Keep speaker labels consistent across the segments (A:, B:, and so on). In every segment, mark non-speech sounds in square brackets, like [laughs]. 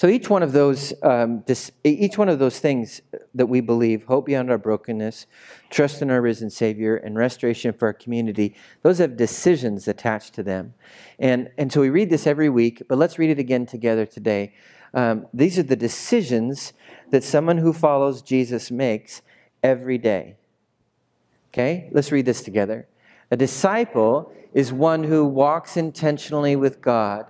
A: So each one of those, um, each one of those things that we believe, hope beyond our brokenness, trust in our risen Savior, and restoration for our community, those have decisions attached to them. And, and so we read this every week, but let's read it again together today. Um, these are the decisions that someone who follows Jesus makes every day. Okay, let's read this together. A disciple is one who walks intentionally with God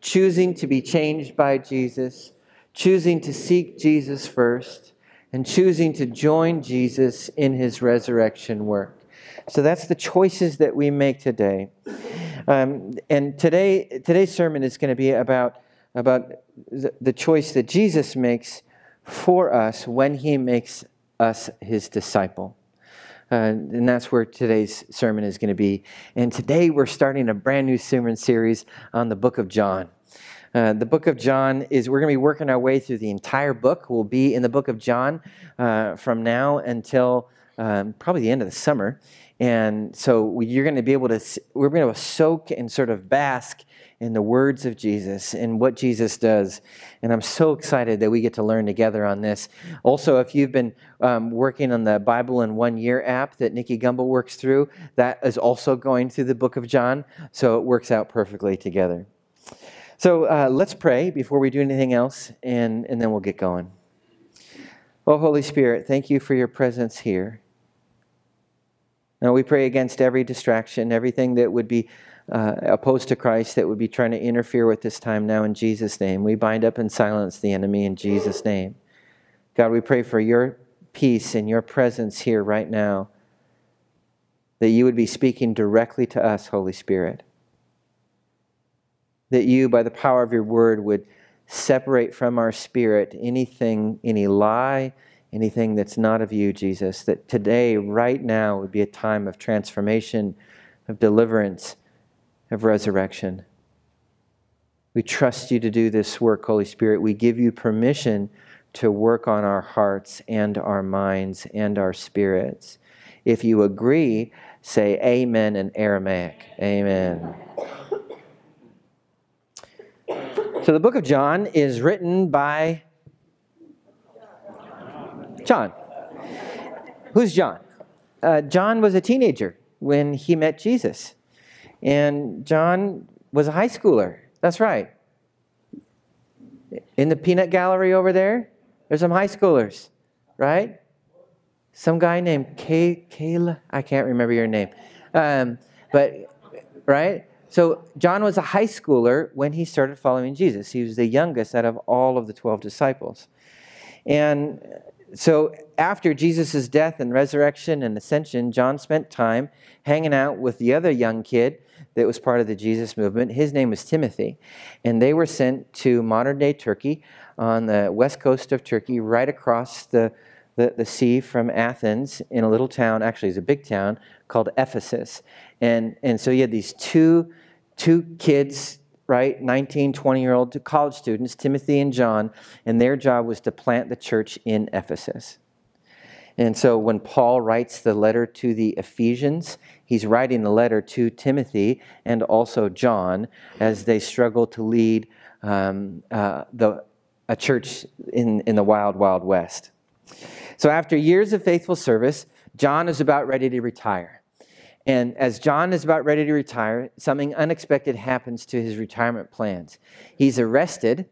A: choosing to be changed by Jesus, choosing to seek Jesus first, and choosing to join Jesus in his resurrection work. So that's the choices that we make today. Um, and today, today's sermon is going to be about, about the, the choice that Jesus makes for us when he makes us his disciple. Uh, and that's where today's sermon is going to be. And today we're starting a brand new sermon series on the book of John. Uh, the book of John is, we're going to be working our way through the entire book. We'll be in the book of John uh, from now until um, probably the end of the summer. And so you're going to be able to, we're going to soak and sort of bask in the words of Jesus and what Jesus does. And I'm so excited that we get to learn together on this. Also, if you've been um, working on the Bible in One Year app that Nicky Gumbel works through, that is also going through the book of John. So it works out perfectly together. So uh, let's pray before we do anything else, and, and then we'll get going. Oh, Holy Spirit, thank you for your presence here. Now we pray against every distraction, everything that would be uh, opposed to Christ that would be trying to interfere with this time now in Jesus' name. We bind up and silence the enemy in Jesus' name. God, we pray for your peace and your presence here right now, that you would be speaking directly to us, Holy Spirit. That you, by the power of your word, would separate from our spirit anything, any lie, anything that's not of you, Jesus. That today, right now, would be a time of transformation, of deliverance of resurrection. We trust you to do this work, Holy Spirit. We give you permission to work on our hearts and our minds and our spirits. If you agree, say amen in Aramaic. Amen. So the book of John is written by John. Who's John? Uh, John was a teenager when he met Jesus. And John was a high schooler. That's right. In the peanut gallery over there, there's some high schoolers, right? Some guy named Kay, Kayla, I can't remember your name. Um, but, right? So John was a high schooler when he started following Jesus. He was the youngest out of all of the 12 disciples. And so after Jesus' death and resurrection and ascension, John spent time hanging out with the other young kid that was part of the Jesus movement. His name was Timothy. And they were sent to modern day Turkey on the west coast of Turkey, right across the, the, the sea from Athens in a little town, actually, it's a big town called Ephesus. And, and so you had these two, two kids, right, 19, 20 year old college students, Timothy and John, and their job was to plant the church in Ephesus. And so when Paul writes the letter to the Ephesians, he's writing the letter to Timothy and also John as they struggle to lead um, uh, the, a church in, in the wild, wild west. So after years of faithful service, John is about ready to retire. And as John is about ready to retire, something unexpected happens to his retirement plans. He's arrested,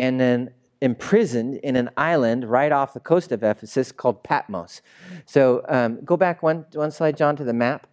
A: and then imprisoned in an island right off the coast of Ephesus called Patmos. So um, go back one, one slide, John, to the map.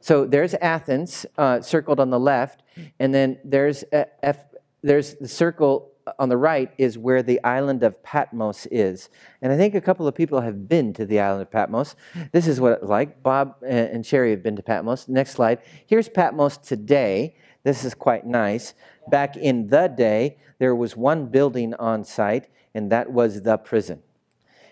A: So there's Athens uh, circled on the left, and then there's, F, there's the circle on the right is where the island of Patmos is. And I think a couple of people have been to the island of Patmos. This is what it's like. Bob and Sherry have been to Patmos. Next slide. Here's Patmos today. This is quite nice. Back in the day, there was one building on site, and that was the prison.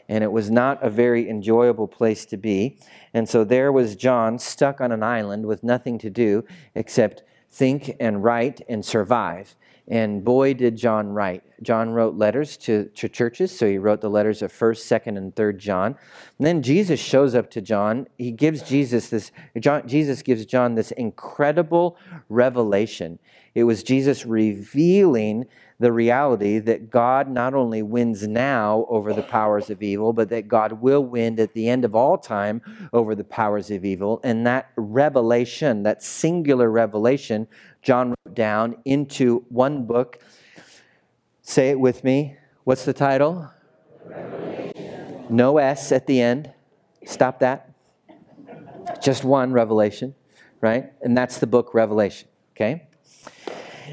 A: And it was not a very enjoyable place to be. And so there was John stuck on an island with nothing to do except think and write and survive. And boy, did John write. John wrote letters to, to churches. So he wrote the letters of 1st, 2nd, and 3rd John. And then Jesus shows up to John. He gives Jesus this, John, Jesus gives John this incredible revelation. It was Jesus revealing the reality that God not only wins now over the powers of evil, but that God will win at the end of all time over the powers of evil. And that revelation, that singular revelation, John wrote down into one book. Say it with me. What's the title? Revelation. No S at the end. Stop that. Just one revelation, right? And that's the book Revelation, okay?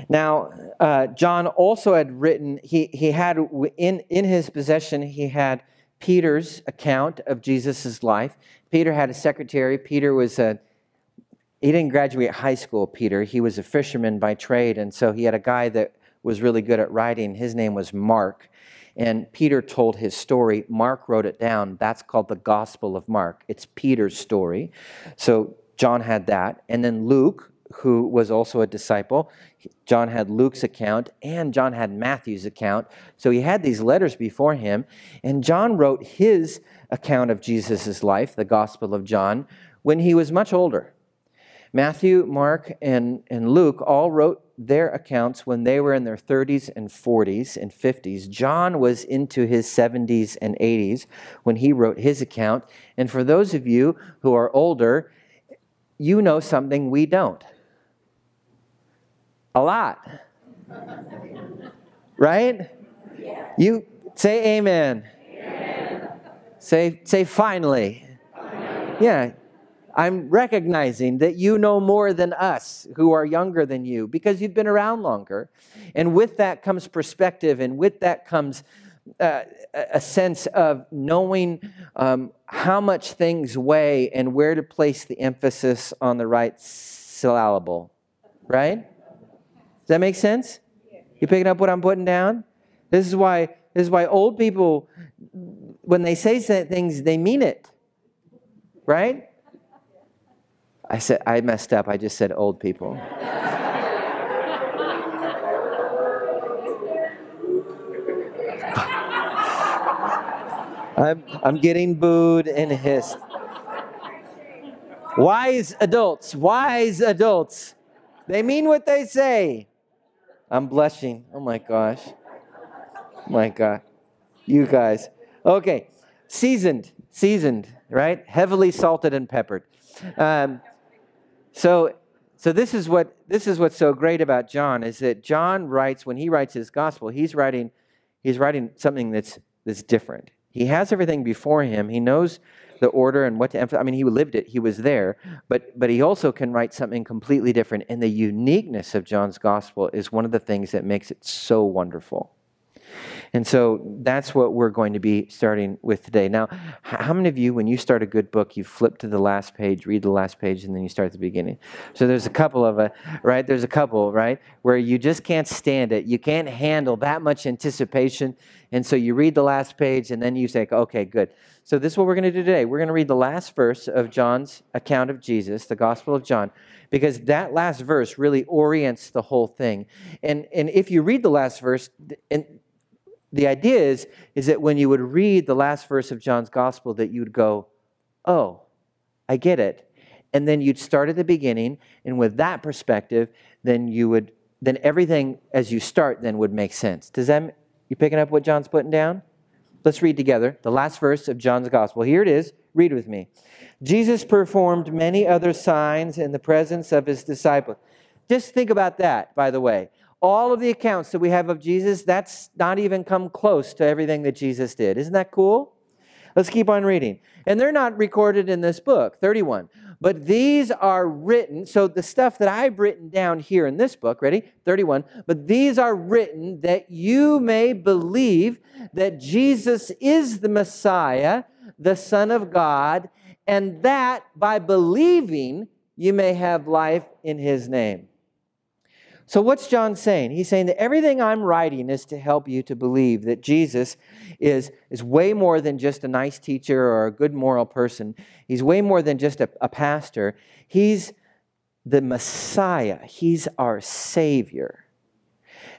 A: Now, uh, John also had written, he, he had in, in his possession, he had Peter's account of Jesus' life. Peter had a secretary. Peter was a, he didn't graduate high school, Peter. He was a fisherman by trade. And so he had a guy that was really good at writing. His name was Mark. And Peter told his story. Mark wrote it down. That's called the Gospel of Mark. It's Peter's story. So John had that. And then Luke, who was also a disciple. John had Luke's account and John had Matthew's account. So he had these letters before him. And John wrote his account of Jesus' life, the Gospel of John, when he was much older. Matthew, Mark, and, and Luke all wrote their accounts when they were in their 30s and 40s and 50s. John was into his 70s and 80s when he wrote his account. And for those of you who are older, you know something we don't. A lot. Right? Yeah. You say amen. amen. Say say finally. finally. Yeah. I'm recognizing that you know more than us who are younger than you because you've been around longer. And with that comes perspective, and with that comes uh, a sense of knowing um, how much things weigh and where to place the emphasis on the right syllable, right? Does that make sense? You picking up what I'm putting down? This is why this is why old people when they say things they mean it. Right? I said I messed up. I just said old people. [laughs] I'm, I'm getting booed and hissed. Wise adults, wise adults. They mean what they say. I'm blushing. Oh my gosh. My God. You guys. Okay. Seasoned. Seasoned, right? Heavily salted and peppered. Um, so so this is what this is what's so great about John is that John writes when he writes his gospel, he's writing he's writing something that's that's different. He has everything before him. He knows the order and what to emphasize. I mean, he lived it, he was there, but, but he also can write something completely different. And the uniqueness of John's gospel is one of the things that makes it so wonderful. And so that's what we're going to be starting with today. Now, how many of you, when you start a good book, you flip to the last page, read the last page, and then you start at the beginning? So there's a couple of, a, uh, right? There's a couple, right? Where you just can't stand it. You can't handle that much anticipation. And so you read the last page, and then you say, okay, good. So this is what we're going to do today. We're going to read the last verse of John's account of Jesus, the Gospel of John because that last verse really orients the whole thing. And, and if you read the last verse, and the idea is, is that when you would read the last verse of John's gospel, that you would go, oh, I get it. And then you'd start at the beginning, and with that perspective, then you would, then everything as you start then would make sense. Does that, you picking up what John's putting down? Let's read together the last verse of John's gospel. Here it is. Read with me. Jesus performed many other signs in the presence of his disciples. Just think about that, by the way all of the accounts that we have of Jesus, that's not even come close to everything that Jesus did. Isn't that cool? Let's keep on reading. And they're not recorded in this book, 31. But these are written, so the stuff that I've written down here in this book, ready? 31. But these are written that you may believe that Jesus is the Messiah, the Son of God, and that by believing you may have life in his name. So, what's John saying? He's saying that everything I'm writing is to help you to believe that Jesus is, is way more than just a nice teacher or a good moral person. He's way more than just a, a pastor. He's the Messiah, He's our Savior.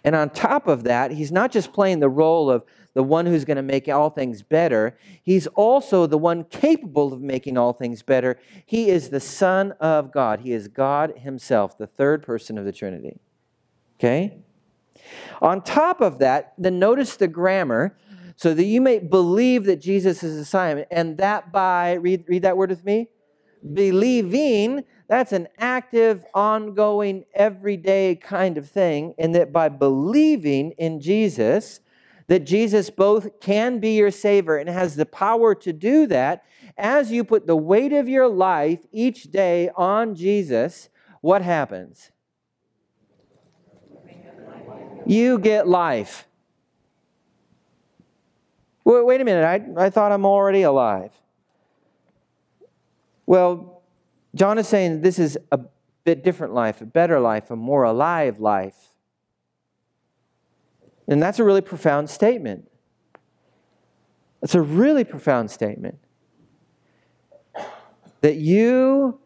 A: And on top of that, he's not just playing the role of the one who's going to make all things better, he's also the one capable of making all things better. He is the Son of God. He is God Himself, the third person of the Trinity. Okay? On top of that, then notice the grammar so that you may believe that Jesus is the Son, and that by, read, read that word with me, believing, that's an active, ongoing, everyday kind of thing, and that by believing in Jesus, that Jesus both can be your Savior and has the power to do that, as you put the weight of your life each day on Jesus, what happens? You get life. Wait, wait a minute, I, I thought I'm already alive. Well, John is saying this is a bit different life, a better life, a more alive life. And that's a really profound statement. That's a really profound statement. That you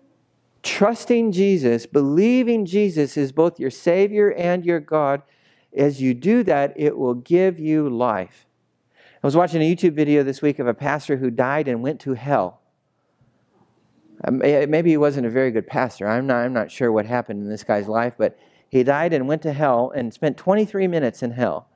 A: trusting Jesus, believing Jesus is both your Savior and your God, as you do that, it will give you life. I was watching a YouTube video this week of a pastor who died and went to hell. Um, maybe he wasn't a very good pastor. I'm not, I'm not sure what happened in this guy's life, but he died and went to hell and spent 23 minutes in hell.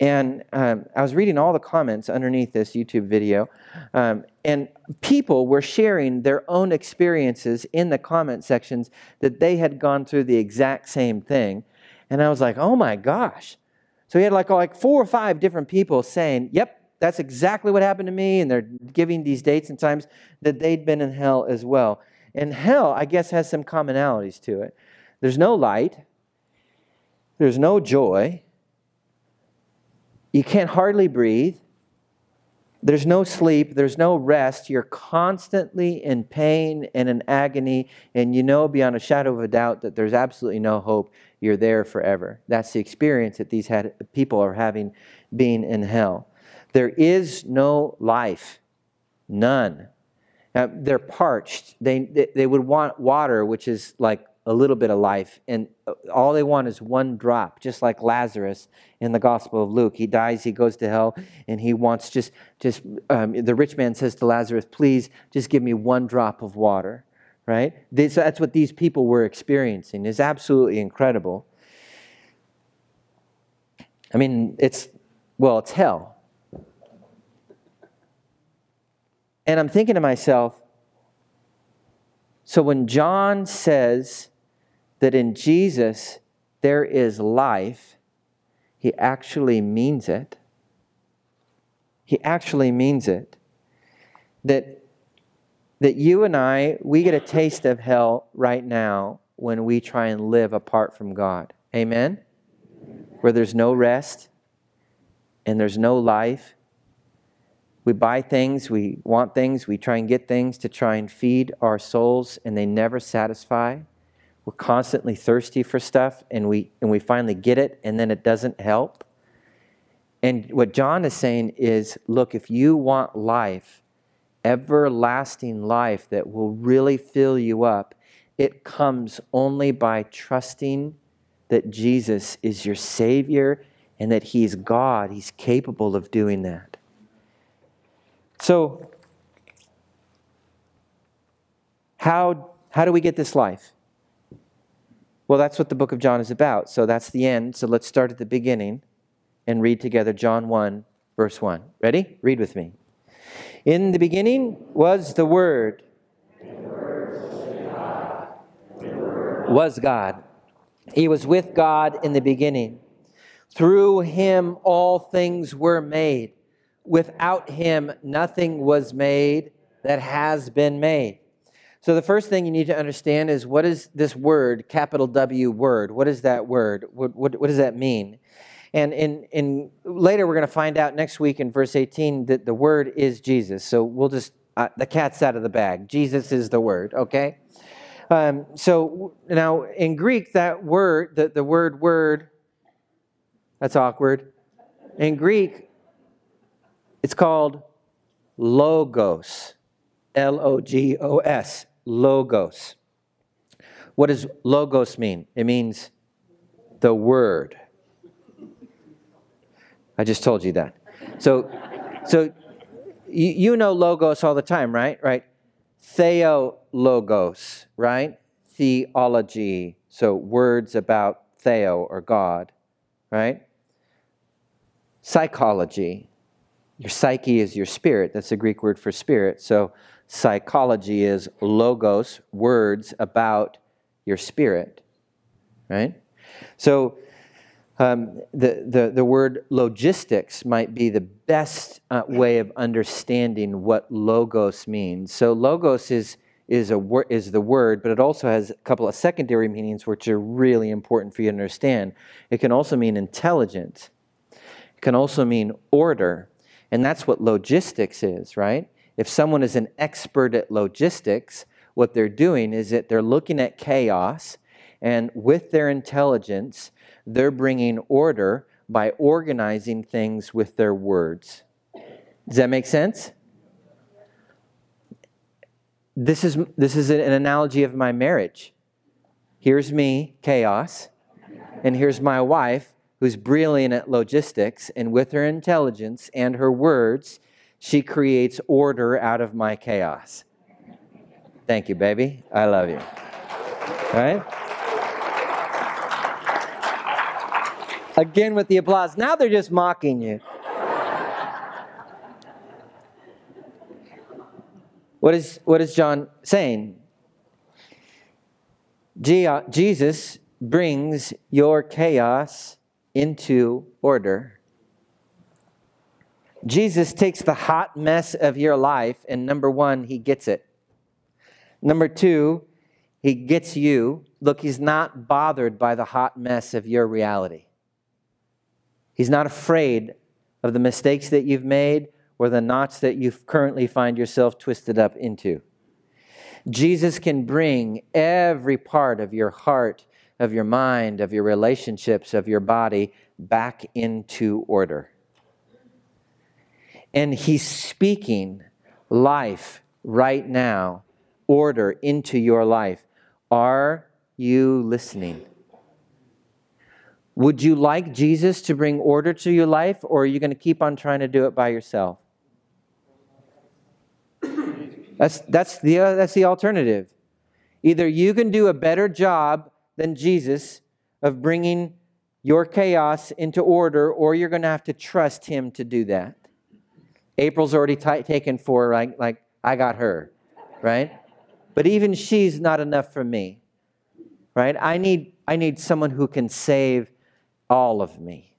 A: And um, I was reading all the comments underneath this YouTube video, um, and people were sharing their own experiences in the comment sections that they had gone through the exact same thing. And I was like, oh my gosh. So he had like, like four or five different people saying, yep, that's exactly what happened to me. And they're giving these dates and times that they'd been in hell as well. And hell, I guess, has some commonalities to it. There's no light, there's no joy, you can't hardly breathe. There's no sleep, there's no rest. You're constantly in pain and in agony, and you know beyond a shadow of a doubt that there's absolutely no hope. You're there forever. That's the experience that these had, people are having being in hell. There is no life, none. Now, they're parched. They, they would want water, which is like a little bit of life, and all they want is one drop, just like Lazarus in the Gospel of Luke. He dies, he goes to hell, and he wants just, just um, the rich man says to Lazarus, please just give me one drop of water, right? so that's what these people were experiencing. It's absolutely incredible. I mean, it's, well, it's hell. And I'm thinking to myself, so when John says, that in Jesus there is life, he actually means it. He actually means it. That, that you and I, we get a taste of hell right now when we try and live apart from God. Amen? Where there's no rest and there's no life. We buy things, we want things, we try and get things to try and feed our souls, and they never satisfy. We're constantly thirsty for stuff and we, and we finally get it and then it doesn't help. And what John is saying is look, if you want life, everlasting life that will really fill you up, it comes only by trusting that Jesus is your Savior and that He's God. He's capable of doing that. So, how, how do we get this life? Well, that's what the book of John is about. So that's the end. So let's start at the beginning and read together John 1, verse 1. Ready? Read with me. In the beginning was the Word. Was God. He was with God in the beginning. Through him all things were made. Without him nothing was made that has been made. So the first thing you need to understand is what is this word, capital W word? What is that word? What, what, what does that mean? And in, in later we're going to find out next week in verse 18 that the word is Jesus. So we'll just uh, the cat's out of the bag. Jesus is the word. Okay. Um, so now in Greek, that word, the, the word word, that's awkward. In Greek, it's called logos. L O G O S logos. What does logos mean? It means the word. I just told you that. So, so you, you know logos all the time, right? Right? Theologos, right? Theology. So words about theo or God, right? Psychology. Your psyche is your spirit. That's the Greek word for spirit. So psychology is logos, words about your spirit, right? So um, the, the, the word logistics might be the best uh, way of understanding what logos means. So, logos is, is, a wor- is the word, but it also has a couple of secondary meanings which are really important for you to understand. It can also mean intelligence, it can also mean order. And that's what logistics is, right? If someone is an expert at logistics, what they're doing is that they're looking at chaos and with their intelligence, they're bringing order by organizing things with their words. Does that make sense? This is, this is an analogy of my marriage. Here's me, chaos, and here's my wife, who's brilliant at logistics, and with her intelligence and her words, she creates order out of my chaos. Thank you, baby. I love you. All right? Again with the applause. Now they're just mocking you. What is, what is John saying? Uh, Jesus brings your chaos into order. Jesus takes the hot mess of your life, and number one, he gets it. Number two, he gets you. Look, he's not bothered by the hot mess of your reality. He's not afraid of the mistakes that you've made or the knots that you currently find yourself twisted up into. Jesus can bring every part of your heart, of your mind, of your relationships, of your body back into order. And He's speaking life right now, order into your life. Are you listening? Would you like Jesus to bring order to your life, or are you going to keep on trying to do it by yourself? That's, that's, the, uh, that's the alternative. Either you can do a better job than Jesus of bringing your chaos into order, or you're going to have to trust Him to do that. April's already t- taken for, like, like, I got her, right? But even she's not enough for me, right? I need, I need someone who can save all of me.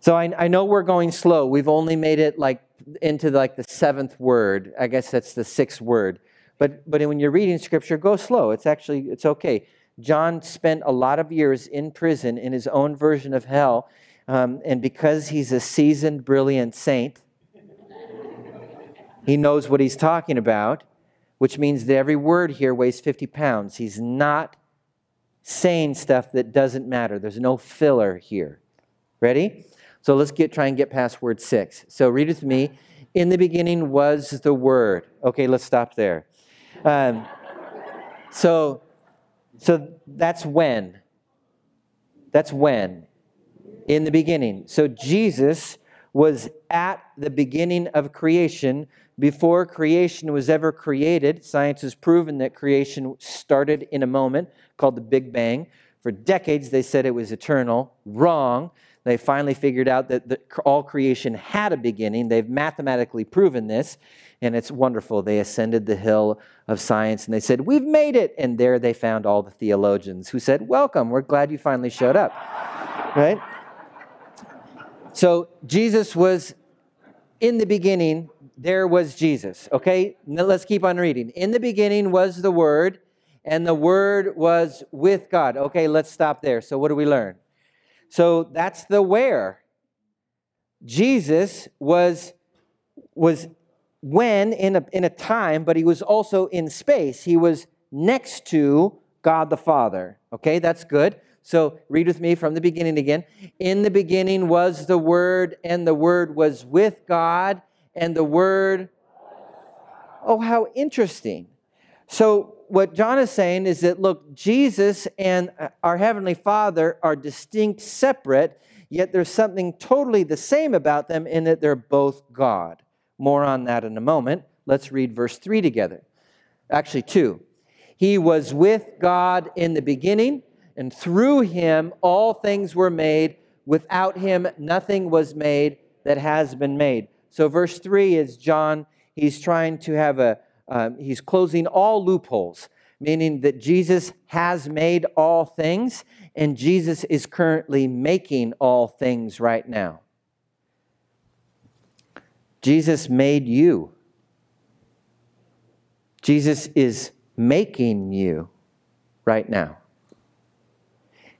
A: So I, I know we're going slow. We've only made it like into like the seventh word. I guess that's the sixth word. But but when you're reading scripture, go slow. It's actually it's okay. John spent a lot of years in prison in his own version of hell, um, and because he's a seasoned, brilliant saint, he knows what he's talking about, which means that every word here weighs 50 pounds. He's not saying stuff that doesn't matter. There's no filler here. Ready? So let's get try and get past word six. So read with me. In the beginning was the Word. Okay, let's stop there. Um, so, so that's when. That's when. In the beginning. So Jesus was at the beginning of creation before creation was ever created. Science has proven that creation started in a moment called the Big Bang. For decades, they said it was eternal. Wrong. They finally figured out that the, all creation had a beginning. They've mathematically proven this, and it's wonderful. They ascended the hill of science and they said, We've made it. And there they found all the theologians who said, Welcome, we're glad you finally showed up. right? So Jesus was in the beginning, there was Jesus. Okay, now let's keep on reading. In the beginning was the Word, and the Word was with God. Okay, let's stop there. So, what do we learn? So, that's the where. Jesus was, was when in a, in a time, but he was also in space. He was next to God the Father. Okay, that's good. So, read with me from the beginning again. In the beginning was the Word, and the Word was with God, and the Word. Oh, how interesting. So, what John is saying is that, look, Jesus and uh, our Heavenly Father are distinct, separate, yet there's something totally the same about them in that they're both God. More on that in a moment. Let's read verse 3 together. Actually, 2. He was with God in the beginning, and through him all things were made. Without him, nothing was made that has been made. So, verse 3 is John, he's trying to have a, um, he's closing all loopholes, meaning that Jesus has made all things, and Jesus is currently making all things right now. Jesus made you. Jesus is making you right now.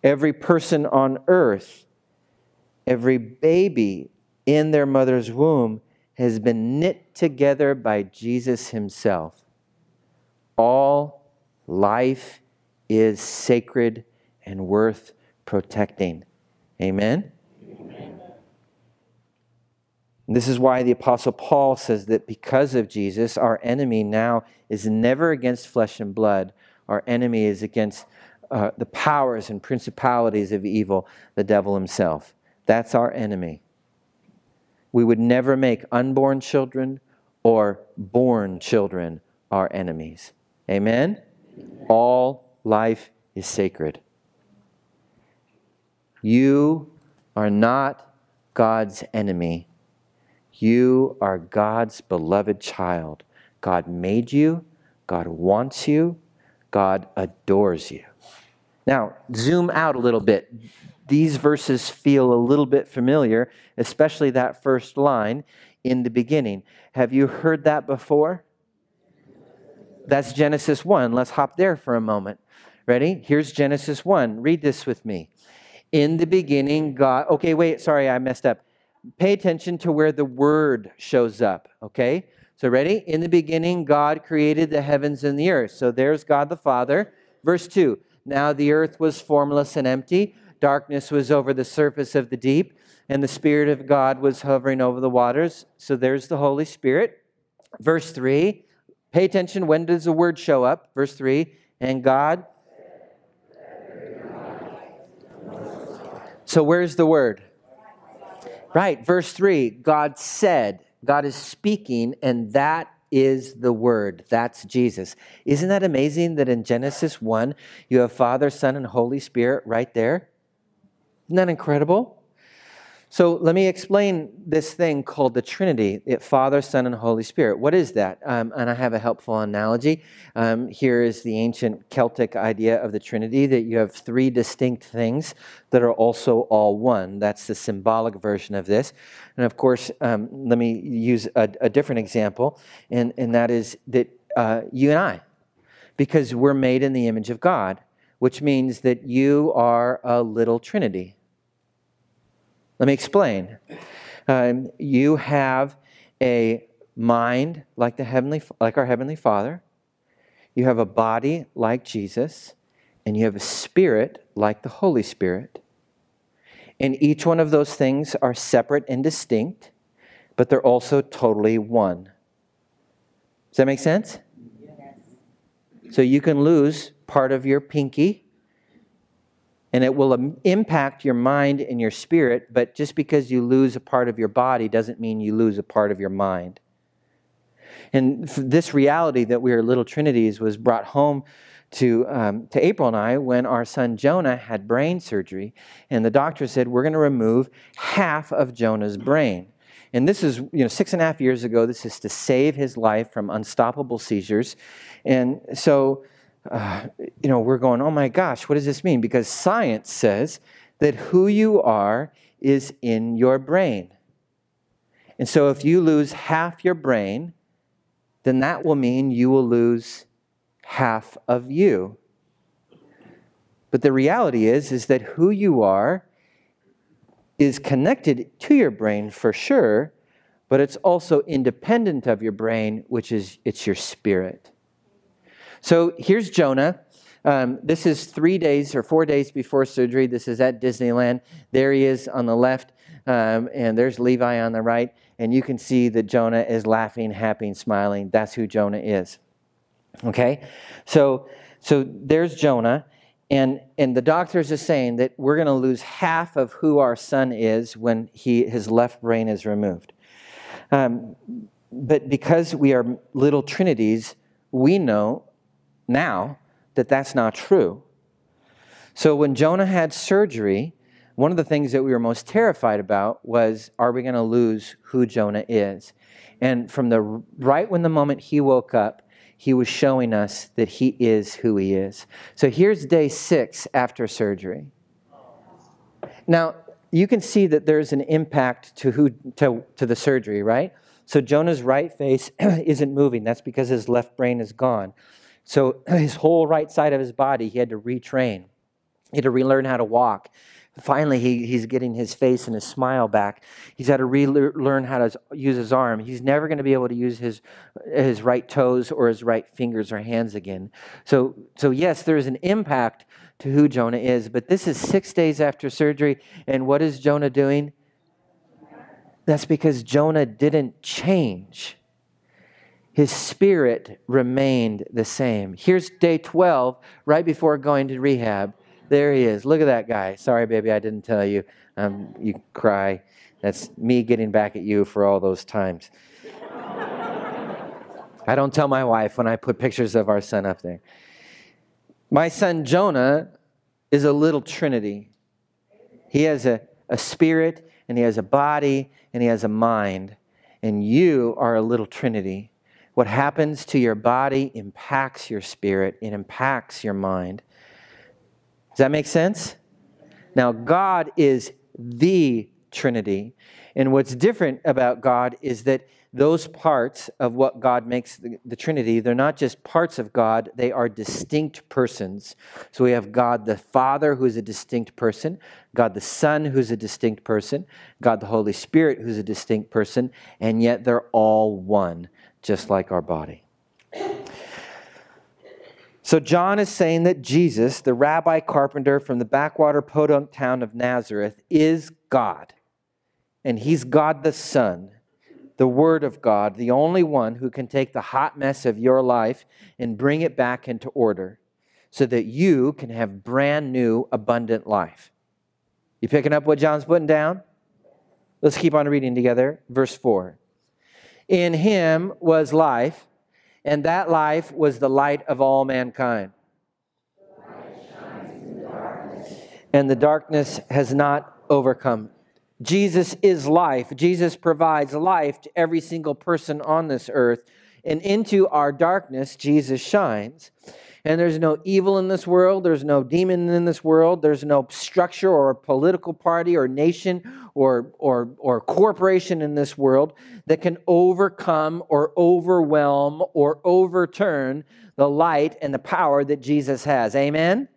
A: Every person on earth, every baby in their mother's womb has been knit together by Jesus Himself. All life is sacred and worth protecting. Amen? This is why the Apostle Paul says that because of Jesus, our enemy now is never against flesh and blood. Our enemy is against uh, the powers and principalities of evil, the devil himself. That's our enemy. We would never make unborn children or born children our enemies. Amen? All life is sacred. You are not God's enemy. You are God's beloved child. God made you, God wants you, God adores you. Now, zoom out a little bit. These verses feel a little bit familiar, especially that first line in the beginning. Have you heard that before? That's Genesis 1. Let's hop there for a moment. Ready? Here's Genesis 1. Read this with me. In the beginning, God. Okay, wait, sorry, I messed up. Pay attention to where the word shows up, okay? So, ready? In the beginning, God created the heavens and the earth. So, there's God the Father. Verse 2 Now the earth was formless and empty, darkness was over the surface of the deep, and the Spirit of God was hovering over the waters. So, there's the Holy Spirit. Verse 3 Pay attention. When does the word show up? Verse 3 And God So where's the word? Right, verse 3 God said, God is speaking, and that is the word. That's Jesus. Isn't that amazing that in Genesis 1, you have Father, Son, and Holy Spirit right there? Isn't that incredible? So let me explain this thing called the Trinity it, Father, Son, and Holy Spirit. What is that? Um, and I have a helpful analogy. Um, here is the ancient Celtic idea of the Trinity that you have three distinct things that are also all one. That's the symbolic version of this. And of course, um, let me use a, a, different example, and, and that is that uh, you and I, because we're made in the image of God, which means that you are a little Trinity. Let me explain. Um, you have a mind like the heavenly, like our heavenly Father. You have a body like Jesus, and you have a spirit like the Holy Spirit. And each one of those things are separate and distinct, but they're also totally one. Does that make sense? Yes. So you can lose part of your pinky and it will impact your mind and your spirit, but just because you lose a part of your body doesn't mean you lose a part of your mind. And this reality that we are little trinities was brought home to, um, to April and I when our son Jonah had brain surgery, and the doctor said, We're going to remove half of Jonah's brain. And this is, you know, six and a half years ago. This is to save his life from unstoppable seizures. And so uh, you know, we're going, oh my gosh, what does this mean? Because science says that who you are is in your brain. And so if you lose half your brain, then that will mean you will lose half of you. But the reality is is that who you are is connected to your brain for sure, but it's also independent of your brain, which is it's your spirit. So here's Jonah. Um, this is three days or four days before surgery. This is at Disneyland. There he is on the left, um, and there's Levi on the right. And you can see that Jonah is laughing, happy, and smiling. That's who Jonah is. Okay? So, so there's Jonah. And, and the doctors are saying that we're going to lose half of who our son is when he, his left brain is removed. Um, but because we are little trinities, we know now that that's not true. So when Jonah had surgery, one of the things that we were most terrified about was are we going to lose who Jonah is? And from the right when the moment he woke up, he was showing us that he is who he is. So here's day six after surgery. Now, you can see that there's an impact to, who, to, to the surgery, right? So Jonah's right face [clears throat] isn't moving. That's because his left brain is gone. So [clears throat] his whole right side of his body, he had to retrain. He had to relearn how to walk. Finally, he, he's getting his face and his smile back. He's had to relearn how to use his arm. He's never going to be able to use his, his right toes or his right fingers or hands again. So, so, yes, there is an impact to who Jonah is, but this is six days after surgery. And what is Jonah doing? That's because Jonah didn't change. His spirit remained the same. Here's day 12, right before going to rehab. There he is. Look at that guy. Sorry, baby, I didn't tell you. Um, you cry. That's me getting back at you for all those times. [laughs] I don't tell my wife when I put pictures of our son up there. My son Jonah is a little trinity. He has a, a spirit, and he has a body, and he has a mind. And you are a little trinity. What happens to your body impacts your spirit, it impacts your mind. Does that make sense? Now, God is the Trinity. And what's different about God is that those parts of what God makes the, the, Trinity, they're not just parts of God, they are distinct persons. So we have God the Father, who's a distinct person, God the Son, who's a distinct person, God the Holy Spirit, who's a distinct person, and yet they're all one, just like our body. So, John is saying that Jesus, the rabbi carpenter from the backwater podunk town of Nazareth, is God. And he's God the Son, the Word of God, the only one who can take the hot mess of your life and bring it back into order so that you can have brand new, abundant life. You picking up what John's putting down? Let's keep on reading together. Verse 4 In him was life and that life was the light of all mankind. and the darkness has not overcome. Jesus is life. Jesus provides life to every single person on this earth. And into our darkness, Jesus shines. And there's no evil in this world. There's no demon in this world. There's no structure or political party or nation or, or, or corporation in this world that can overcome or overwhelm or overturn the light and the power that Jesus has. Amen?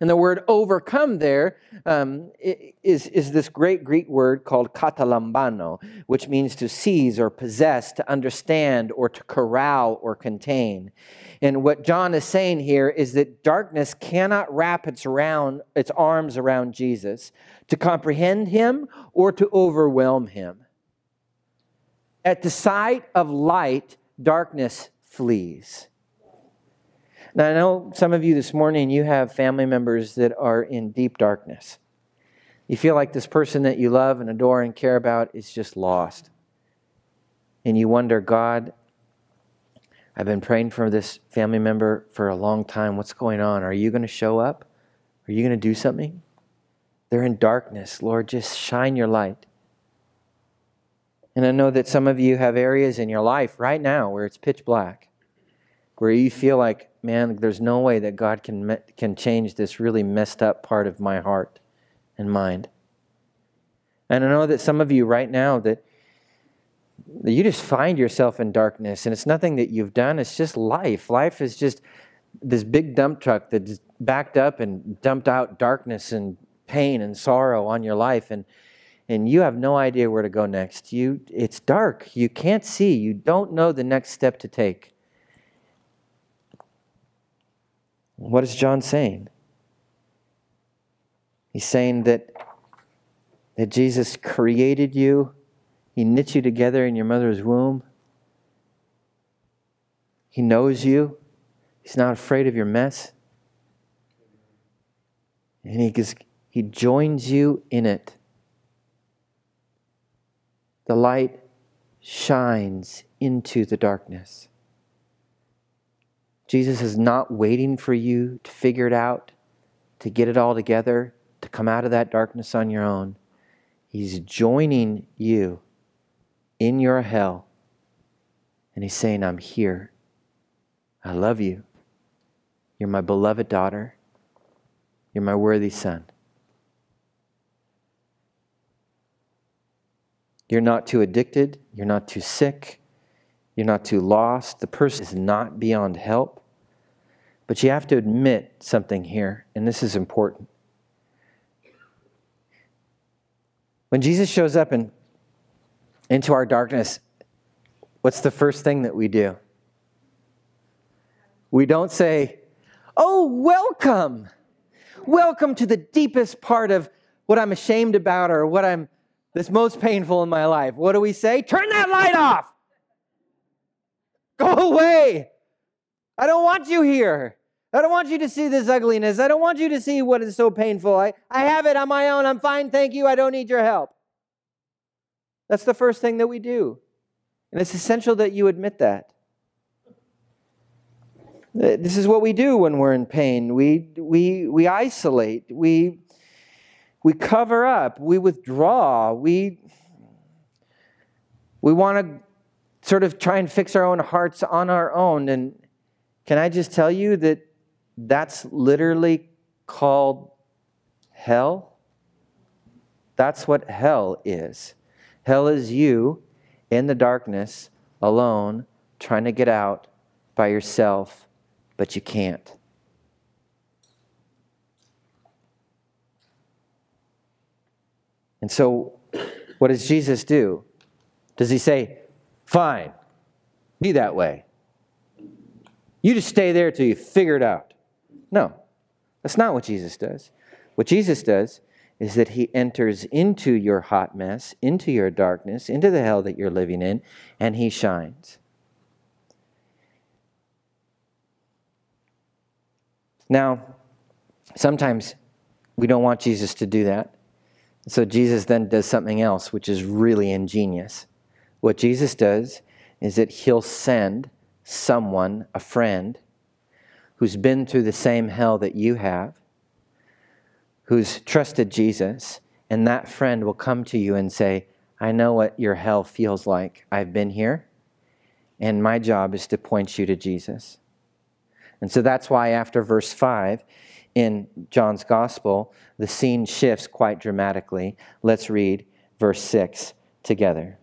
A: And the word overcome there um, is is, this great Greek word called katalambano, which means to seize or possess, to understand or to corral or contain. And what John is saying here is that darkness cannot wrap its, around, its arms around Jesus to comprehend him or to overwhelm him. At the sight of light, darkness flees. Now, I know some of you this morning, you have family members that are in deep darkness. You feel like this person that you love and adore and care about is just lost. And you wonder, God, I've been praying for this family member for a long time. What's going on? Are you going to show up? Are you going to do something? They're in darkness. Lord, just shine your light. And I know that some of you have areas in your life right now where it's pitch black, where you feel like man, there's no way that God can, can change this really messed up part of my heart and mind. And I know that some of you right now that, that you just find yourself in darkness, and it's nothing that you've done, it's just life. Life is just this big dump truck that's backed up and dumped out darkness and pain and sorrow on your life and and you have no idea where to go next. You it's dark. You can't see. You don't know the next step to take. What is John saying? He's saying that, that Jesus created you, He knit you together in your mother's womb. He knows you, He's not afraid of your mess. And he, he joins you in it. The light shines into the darkness. Jesus is not waiting for you to figure it out, to get it all together, to come out of that darkness on your own. He's joining you in your hell. And he's saying, I'm here. I love you. You're my beloved daughter. You're my worthy son. You're not too addicted. You're not too sick. You're not too lost. The person is not beyond help. But you have to admit something here, and this is important. When Jesus shows up in, into our darkness, what's the first thing that we do? We don't say, Oh, welcome! Welcome to the deepest part of what I'm ashamed about or what I'm that's most painful in my life. What do we say? Turn that light off! Go away! I don't want you here. I don't want you to see this ugliness. I don't want you to see what is so painful. I, I have it on my own. I'm fine. Thank you. I don't need your help. That's the first thing that we do. And it's essential that you admit that. This is what we do when we're in pain. We, we, we isolate. We, we cover up. We withdraw. We, we want to sort of try and fix our own hearts on our own. And can I just tell you that that's literally called hell? That's what hell is. Hell is you in the darkness, alone, trying to get out by yourself, but you can't. And so, what does Jesus do? Does he say, Fine, be that way? You just stay there till you figure it out. No, that's not what Jesus does. What Jesus does is that he enters into your hot mess, into your darkness, into the hell that you're living in, and he shines. Now, sometimes we don't want Jesus to do that. So Jesus then does something else, which is really ingenious. What Jesus does is that he'll send someone, a friend, who's been through the same hell that you have, who's trusted Jesus, and that friend will come to you and say, I know what your hell feels like. I've been here, and my job is to point you to Jesus. And so that's why, after verse 5 in John's Gospel, the scene shifts quite dramatically. Let's read verse 6 together.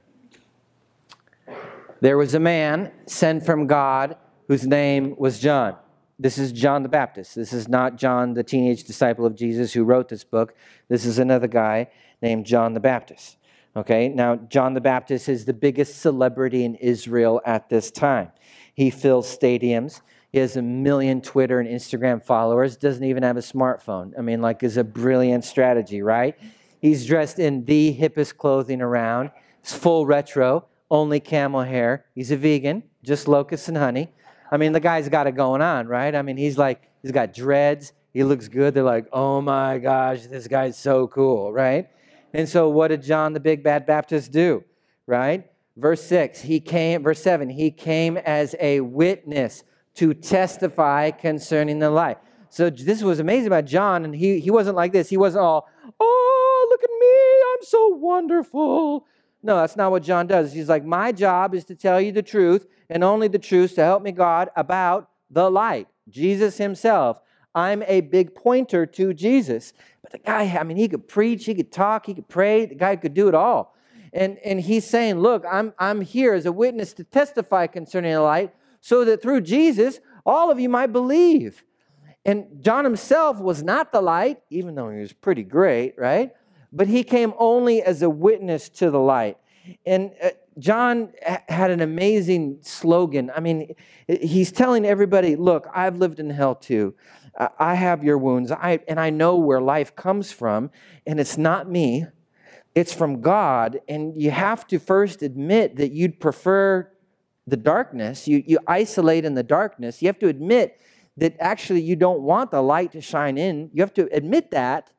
A: There was a man sent from God whose name was John. This is John the Baptist. This is not John, the teenage disciple of Jesus who wrote this book. This is another guy named John the Baptist. Okay, now John the Baptist is the biggest celebrity in Israel at this time. He fills stadiums. He has a million Twitter and Instagram followers, doesn't even have a smartphone. I mean, like, is a brilliant strategy, right? He's dressed in the hippest clothing around. It's full retro, only camel hair. He's a vegan, just locusts and honey. I mean, the guy's got it going on, right? I mean, he's like, he's got dreads. He looks good. They're like, oh my gosh, this guy's so cool, right? And so, what did John the Big Bad Baptist do, right? Verse 6, he came, verse 7, he came as a witness to testify concerning the light. So, this was amazing about John, and he, he wasn't like this. He wasn't all, oh, look at me, I'm so wonderful. No, that's not what John does. He's like, my job is to tell you the truth and only the truth to help me God about the light, Jesus himself. I'm a big pointer to Jesus. But the guy, I mean, he could preach, he could talk, he could pray, the guy could do it all. And, and he's saying, Look, I'm, I'm here as a witness to testify concerning the light, so that through Jesus, all of you might believe. And John himself was not the light, even though he was pretty great, right? But he came only as a witness to the light. And uh, John had an amazing slogan. I mean, he's telling everybody, look, I've lived in hell too. I have your wounds, I, and I know where life comes from, and it's not me, it's from God. And you have to first admit that you'd prefer the darkness. You, you isolate in the darkness. You have to admit that actually you don't want the light to shine in. You have to admit that,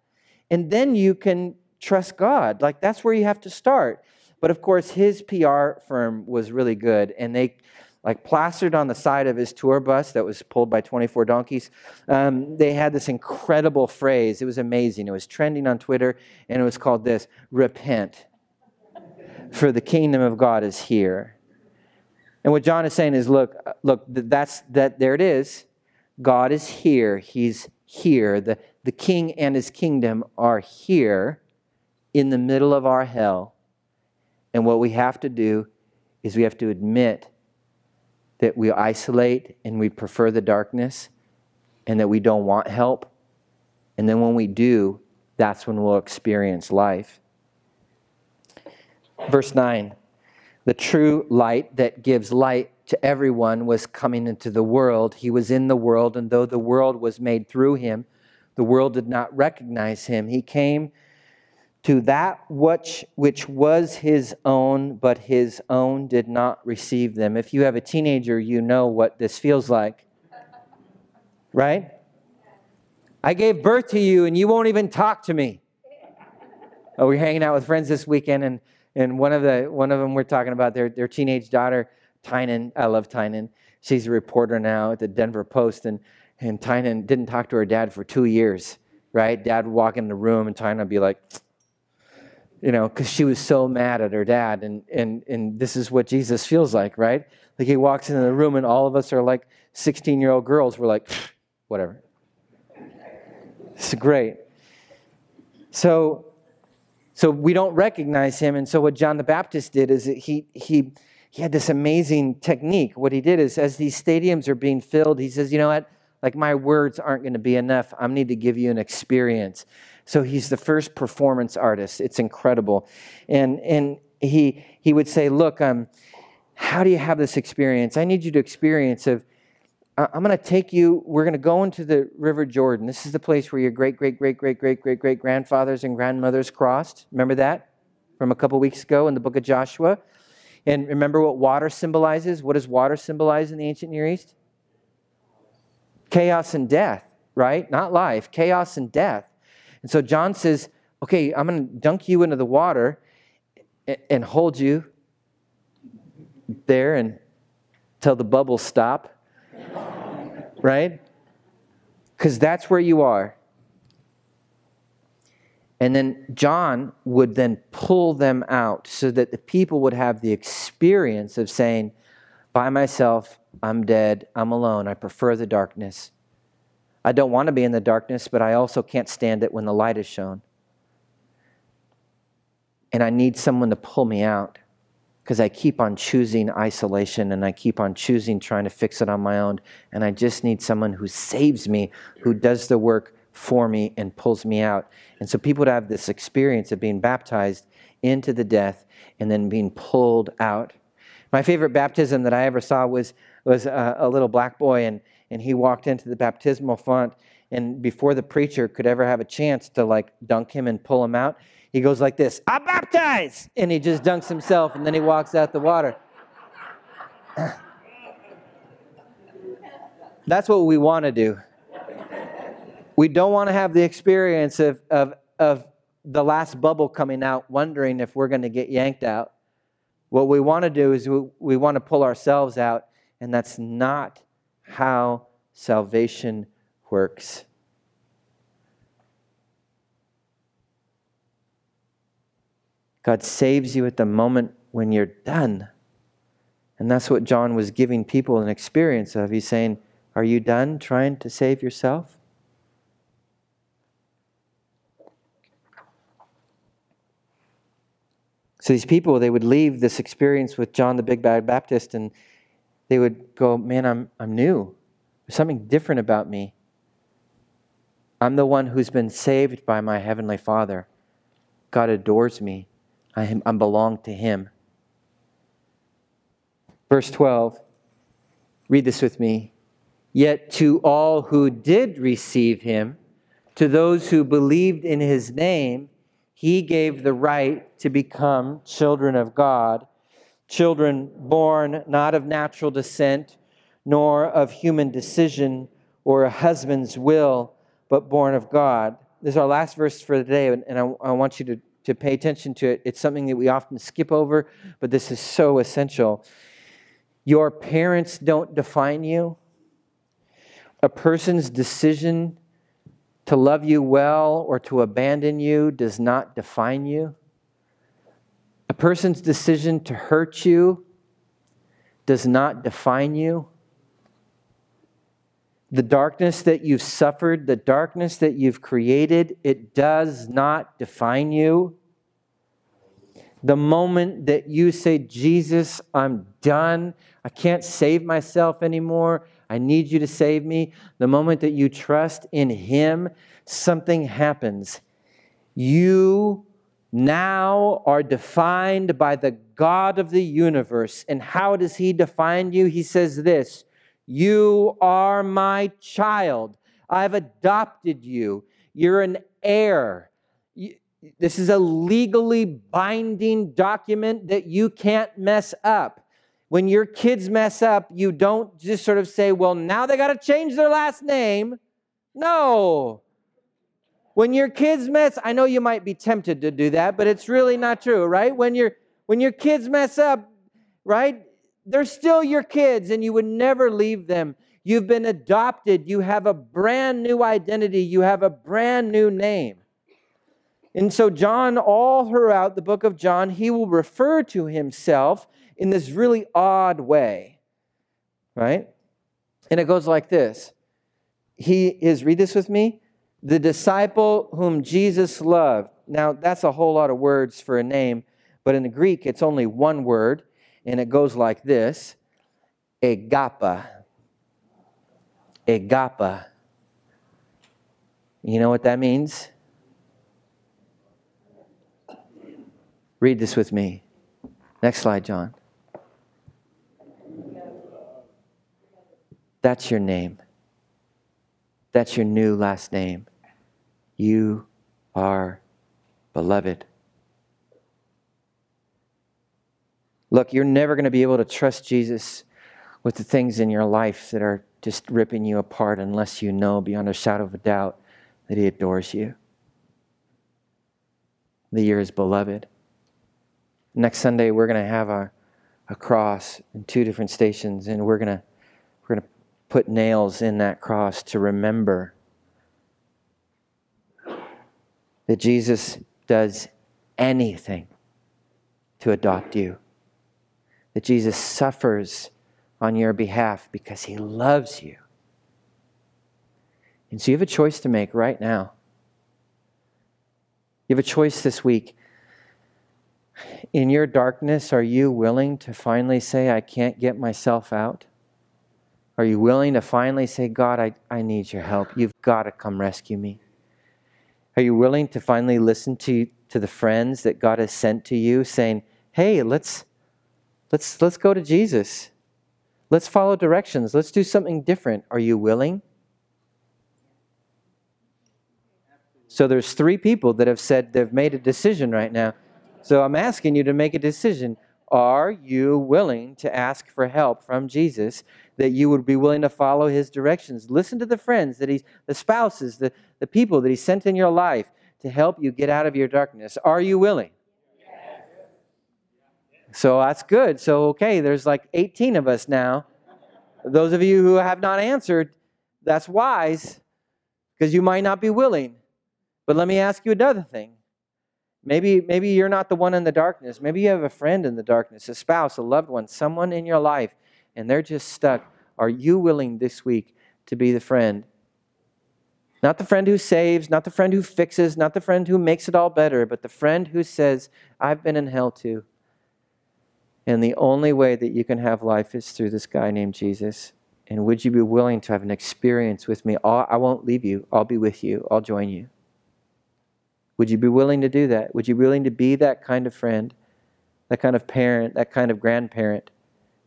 A: and then you can trust God. Like that's where you have to start. But of course, his PR firm was really good, and they like plastered on the side of his tour bus that was pulled by 24 donkeys. Um, they had this incredible phrase. It was amazing. It was trending on Twitter, and it was called this Repent, for the kingdom of God is here. And what John is saying is look, look, that's that there it is. God is here. He's here. The, the king and his kingdom are here in the middle of our hell. And what we have to do is we have to admit that we isolate and we prefer the darkness and that we don't want help. And then when we do, that's when we'll experience life. Verse 9 The true light that gives light to everyone was coming into the world. He was in the world, and though the world was made through him, the world did not recognize him. He came to that which, which was his own, but his own did not receive them. If you have a teenager, you know what this feels like. Right? I gave birth to you and you won't even talk to me. Oh, we're hanging out with friends this weekend, and, and one, of the, one of them we're talking about their, their teenage daughter, Tynan. I love Tynan. She's a reporter now at the Denver Post, and, and Tynan didn't talk to her dad for two years, right? Dad would walk in the room, and Tynan would be like, you know, because she was so mad at her dad. And, and, and this is what Jesus feels like, right? Like he walks into the room and all of us are like 16 year old girls. We're like, whatever. It's great. So, so we don't recognize him. And so what John the Baptist did is he, he, he had this amazing technique. What he did is as these stadiums are being filled, he says, you know what? Like my words aren't going to be enough. I need to give you an experience. So he's the first performance artist. It's incredible. And, and he, he would say, Look, um, how do you have this experience? I need you to experience of, I'm going to take you, we're going to go into the River Jordan. This is the place where your great, great, great, great, great, great, great grandfathers and grandmothers crossed. Remember that from a couple weeks ago in the book of Joshua? And remember what water symbolizes? What does water symbolize in the ancient Near East? Chaos and death, right? Not life, chaos and death. And so John says, okay, I'm going to dunk you into the water and hold you there until the bubbles stop. [laughs] right? Because that's where you are. And then John would then pull them out so that the people would have the experience of saying, By myself, I'm dead, I'm alone, I prefer the darkness. I don't want to be in the darkness, but I also can't stand it when the light is shown. And I need someone to pull me out because I keep on choosing isolation and I keep on choosing trying to fix it on my own. And I just need someone who saves me, who does the work for me and pulls me out. And so people would have this experience of being baptized into the death and then being pulled out. My favorite baptism that I ever saw was, was a, a little black boy, and and he walked into the baptismal font and before the preacher could ever have a chance to like dunk him and pull him out he goes like this i baptize! And he just dunks himself and then he walks out the water. [clears throat] That's what we want to do. We don't want to have the experience of, of, of the last bubble coming out wondering if we're going to get yanked out. What we want to do is we, we want to pull ourselves out and that's not how salvation works. God saves you at the moment when you're done. And that's what John was giving people an experience of. He's saying, Are you done trying to save yourself? So these people, they would leave this experience with John the Big Bad Baptist and they would go, Man, I'm, I'm new. There's something different about me. I'm the one who's been saved by my Heavenly Father. God adores me. I, am, I belong to Him. Verse 12, read this with me. Yet to all who did receive Him, to those who believed in His name, He gave the right to become children of God children born not of natural descent, nor of human decision or a husband's will, but born of God. This is our last verse for the day, and I, I want you to, to pay attention to it. It's something that we often skip over, but this is so essential. Your parents don't define you. A person's decision to love you well or to abandon you does not define you. Person's decision to hurt you does not define you. The darkness that you've suffered, the darkness that you've created, it does not define you. The moment that you say, Jesus, I'm done, I can't save myself anymore, I need you to save me, the moment that you trust in Him, something happens. You now are defined by the God of the universe. And how does He define you? He says this You are my child. I've adopted you. You're an heir. This is a legally binding document that you can't mess up. When your kids mess up, you don't just sort of say, well, now they got to change their last name. No. When your kids mess, I know you might be tempted to do that, but it's really not true, right? When your when your kids mess up, right? They're still your kids and you would never leave them. You've been adopted. You have a brand new identity. You have a brand new name. And so, John, all throughout the book of John, he will refer to himself in this really odd way, right? And it goes like this He is, read this with me, the disciple whom Jesus loved. Now, that's a whole lot of words for a name, but in the Greek, it's only one word, and it goes like this Agapa. Agapa. You know what that means? Read this with me. Next slide, John. That's your name. That's your new last name. You are beloved. Look, you're never going to be able to trust Jesus with the things in your life that are just ripping you apart unless you know beyond a shadow of a doubt that He adores you. The year is beloved. Next Sunday, we're going to have a, a cross in two different stations, and we're going to we're going to put nails in that cross to remember that Jesus does anything to adopt you, that Jesus suffers on your behalf because he loves you. And so you have a choice to make right now. You have a choice this week in your darkness, are you willing to finally say, I can't get myself out? Are you willing to finally say, God, I, I need your help. You've got to come rescue me? Are you willing to finally listen to, to the friends that God has sent to you saying, hey, let's, let's, let's go to Jesus. Let's follow directions. Let's do something different. Are you willing? So there's three people that have said they've made a decision right now. So I'm asking you to make a decision. Are you willing to ask for help from Jesus? That you would be willing to follow his directions. Listen to the friends that he's, the spouses, the, the people that he sent in your life to help you get out of your darkness. Are you willing? So that's good. So, okay, there's like 18 of us now. Those of you who have not answered, that's wise because you might not be willing. But let me ask you another thing Maybe, maybe you're not the one in the darkness. Maybe you have a friend in the darkness, a spouse, a loved one, someone in your life, and they're just stuck. Are you willing this week to be the friend? Not the friend who saves, not the friend who fixes, not the friend who makes it all better, but the friend who says, I've been in hell too. And the only way that you can have life is through this guy named Jesus. And would you be willing to have an experience with me? I won't leave you. I'll be with you. I'll join you. Would you be willing to do that? Would you be willing to be that kind of friend, that kind of parent, that kind of grandparent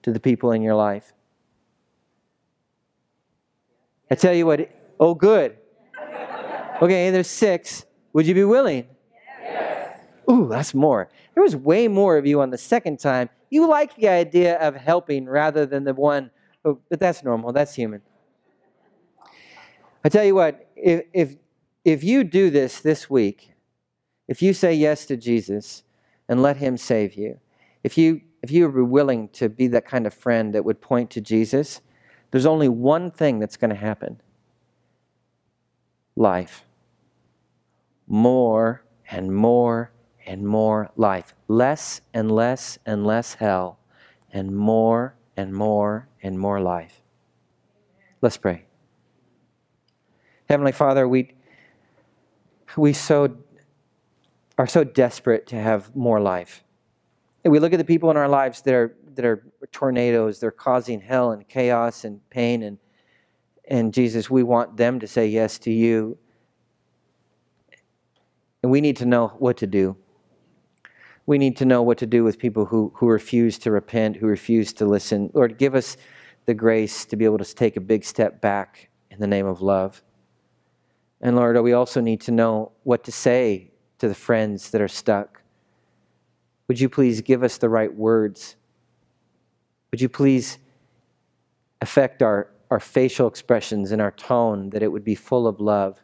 A: to the people in your life? I tell you what, oh, good. Okay, there's six. Would you be willing? Yes. Ooh, that's more. There was way more of you on the second time. You like the idea of helping rather than the one, oh, but that's normal. That's human. I tell you what, if, if, if you do this this week, if you say yes to Jesus and let him save you, if you if you are willing to be that kind of friend that would point to Jesus, there's only one thing that's going to happen life. More and more and more life. Less and less and less hell, and more and more and more life. Let's pray. Heavenly Father, we, we so, are so desperate to have more life. And we look at the people in our lives that are, that are tornadoes, they're causing hell and chaos and pain. And, and Jesus, we want them to say yes to you. And we need to know what to do. We need to know what to do with people who, who refuse to repent, who refuse to listen. Lord, give us the grace to be able to take a big step back in the name of love. And Lord, we also need to know what to say to the friends that are stuck. Would you please give us the right words? Would you please affect our, our facial expressions and our tone that it would be full of love?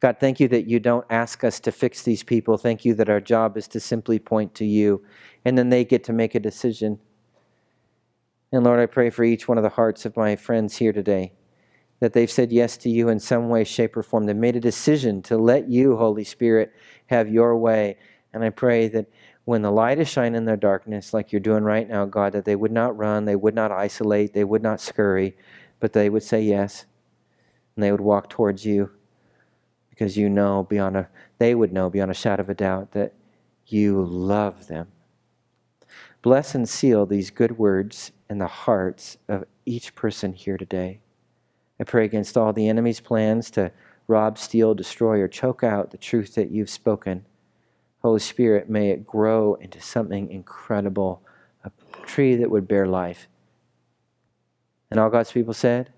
A: God, thank you that you don't ask us to fix these people. Thank you that our job is to simply point to you, and then they get to make a decision. And Lord, I pray for each one of the hearts of my friends here today that they've said yes to you in some way, shape, or form. They've made a decision to let you, Holy Spirit, have your way. And I pray that when the light is shining in their darkness, like you're doing right now, God, that they would not run, they would not isolate, they would not scurry, but they would say yes. And they would walk towards you because you know beyond a, they would know beyond a shadow of a doubt that you love them. Bless and seal these good words in the hearts of each person here today. I pray against all the enemy's plans to rob, steal, destroy, or choke out the truth that you've spoken. Holy Spirit, may it grow into something incredible, a tree that would bear life. And all God's people said,